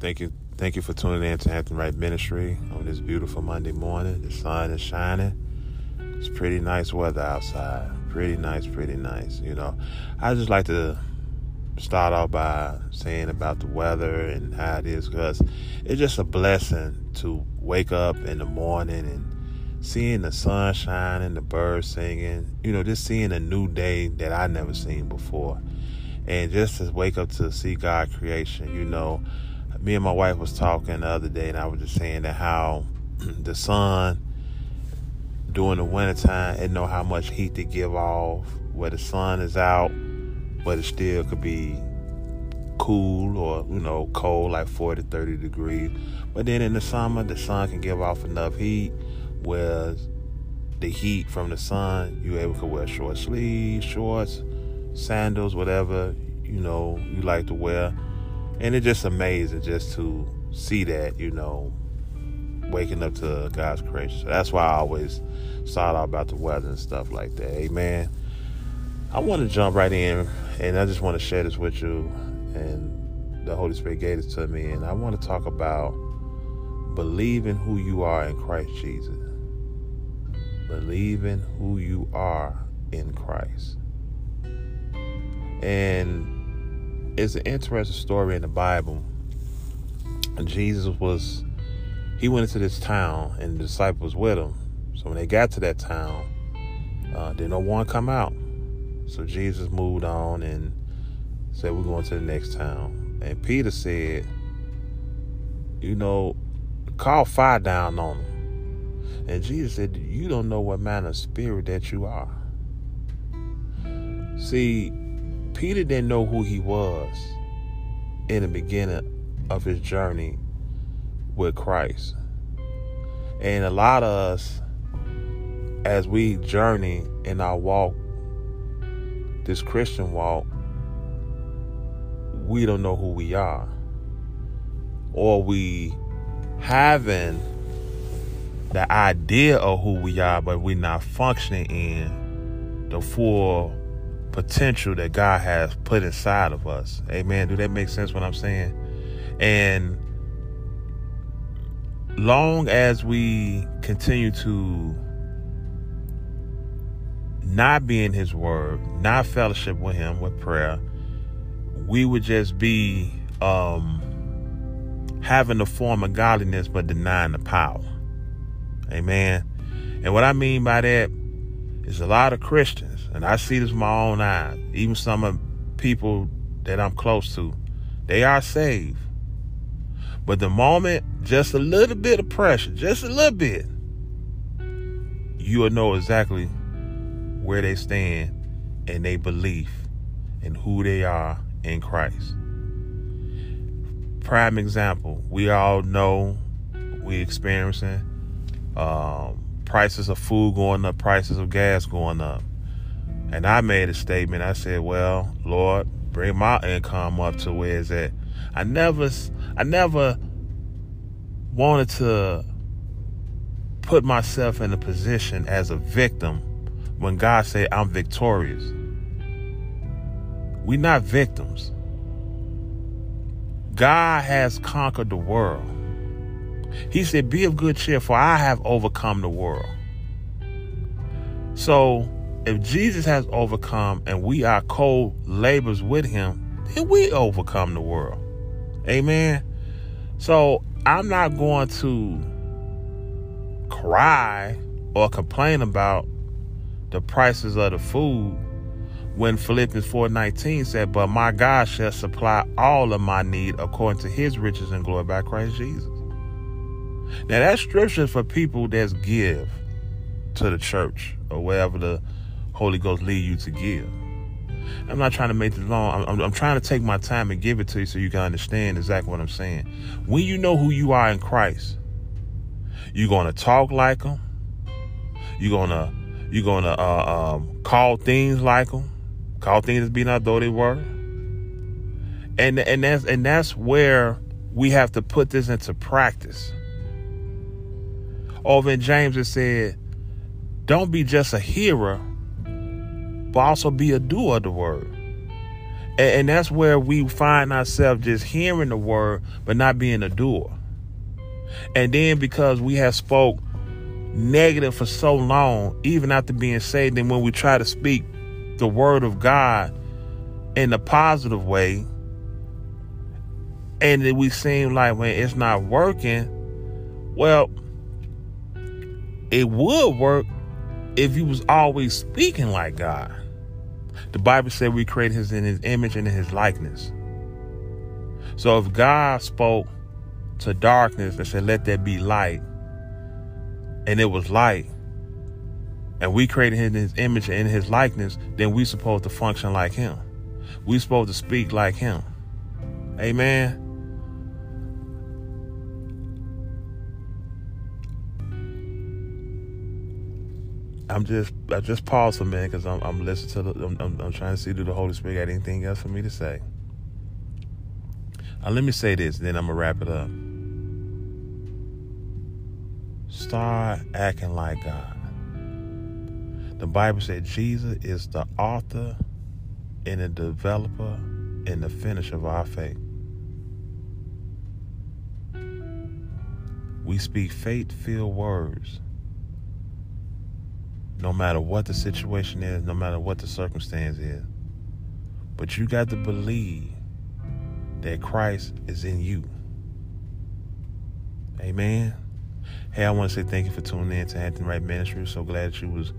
Thank you. Thank you for tuning in to Hampton Right Ministry on this beautiful Monday morning. The sun is shining. It's pretty nice weather outside. Pretty nice, pretty nice. You know, I just like to start off by saying about the weather and how it is because it's just a blessing to wake up in the morning and seeing the sun shining, the birds singing, you know, just seeing a new day that I never seen before. And just to wake up to see God creation, you know, me and my wife was talking the other day, and I was just saying that how the sun during the wintertime, it know how much heat to give off, where the sun is out, but it still could be cool or you know cold like 40 30 degrees. But then in the summer the sun can give off enough heat where the heat from the sun you able to wear short sleeves shorts sandals whatever you know you like to wear and it's just amazing just to see that, you know, waking up to God's creation. So that's why I always start out about the weather and stuff like that. Amen. I want to jump right in and I just want to share this with you. And the Holy Spirit gave this to me. And I want to talk about believing who you are in Christ Jesus. Believing who you are in Christ. And it's an interesting story in the Bible. Jesus was he went into this town and the disciples with him. So when they got to that town, uh, did no one come out. So Jesus moved on and said, "We're going to the next town." And Peter said, "You know, call fire down on them." And Jesus said, "You don't know what manner of spirit that you are." See, Peter didn't know who he was in the beginning of his journey with Christ. And a lot of us, as we journey in our walk, this Christian walk, we don't know who we are. Or we having the idea of who we are, but we're not functioning in the full potential that God has put inside of us. Amen. Do that make sense what I'm saying? And long as we continue to not be in his word, not fellowship with him with prayer, we would just be um having the form of godliness but denying the power. Amen. And what I mean by that is a lot of Christians and I see this with my own eyes. Even some of people that I'm close to, they are saved. But the moment just a little bit of pressure, just a little bit, you will know exactly where they stand and they belief in who they are in Christ. Prime example, we all know we experiencing um, prices of food going up, prices of gas going up. And I made a statement. I said, "Well, Lord, bring my income up to where it's at." I never, I never wanted to put myself in a position as a victim when God said I'm victorious. We're not victims. God has conquered the world. He said, Be of good cheer, for I have overcome the world. So if Jesus has overcome and we are co labors with him, then we overcome the world. Amen. So I'm not going to cry or complain about the prices of the food when Philippians 4:19 said, "But my God shall supply all of my need according to his riches and glory by Christ Jesus." Now that scripture for people that give to the church or wherever the Holy Ghost lead you to give. I'm not trying to make this long. I'm, I'm, trying to take my time and give it to you so you can understand exactly what I'm saying. When you know who you are in Christ, you're gonna talk like Him. You're gonna you're gonna uh, um, call things like Him. Call things as being not though they were. And and that's and that's where we have to put this into practice. Over in James it said, "Don't be just a hearer." But also be a doer of the word. And, and that's where we find ourselves just hearing the word, but not being a doer. And then because we have spoke negative for so long, even after being saved, and when we try to speak the word of God in a positive way, and then we seem like when it's not working, well, it would work if you was always speaking like God. The Bible said we created his in his image and in his likeness. So if God spoke to darkness and said, Let there be light, and it was light, and we created him in his image and in his likeness, then we supposed to function like him. We supposed to speak like him. Amen. I'm just I just pause for a minute because I'm, I'm listening to the I'm, I'm, I'm, trying to see do the Holy Spirit got anything else for me to say. Uh, let me say this, then I'm gonna wrap it up. Start acting like God. The Bible said Jesus is the author and the developer and the finisher of our faith. We speak faith filled words no matter what the situation is, no matter what the circumstance is. But you got to believe that Christ is in you. Amen. Hey, I want to say thank you for tuning in to Hampton Wright Ministry. So glad that you was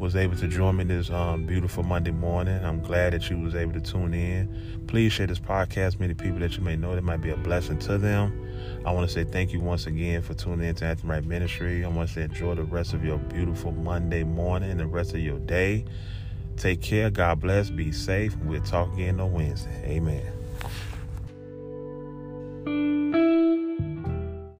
was able to join me this um, beautiful Monday morning. I'm glad that you was able to tune in. Please share this podcast with many people that you may know that might be a blessing to them. I want to say thank you once again for tuning in to Hampton Right Ministry. I want to say enjoy the rest of your beautiful Monday morning the rest of your day. Take care. God bless. Be safe. We'll talk again on Wednesday. Amen.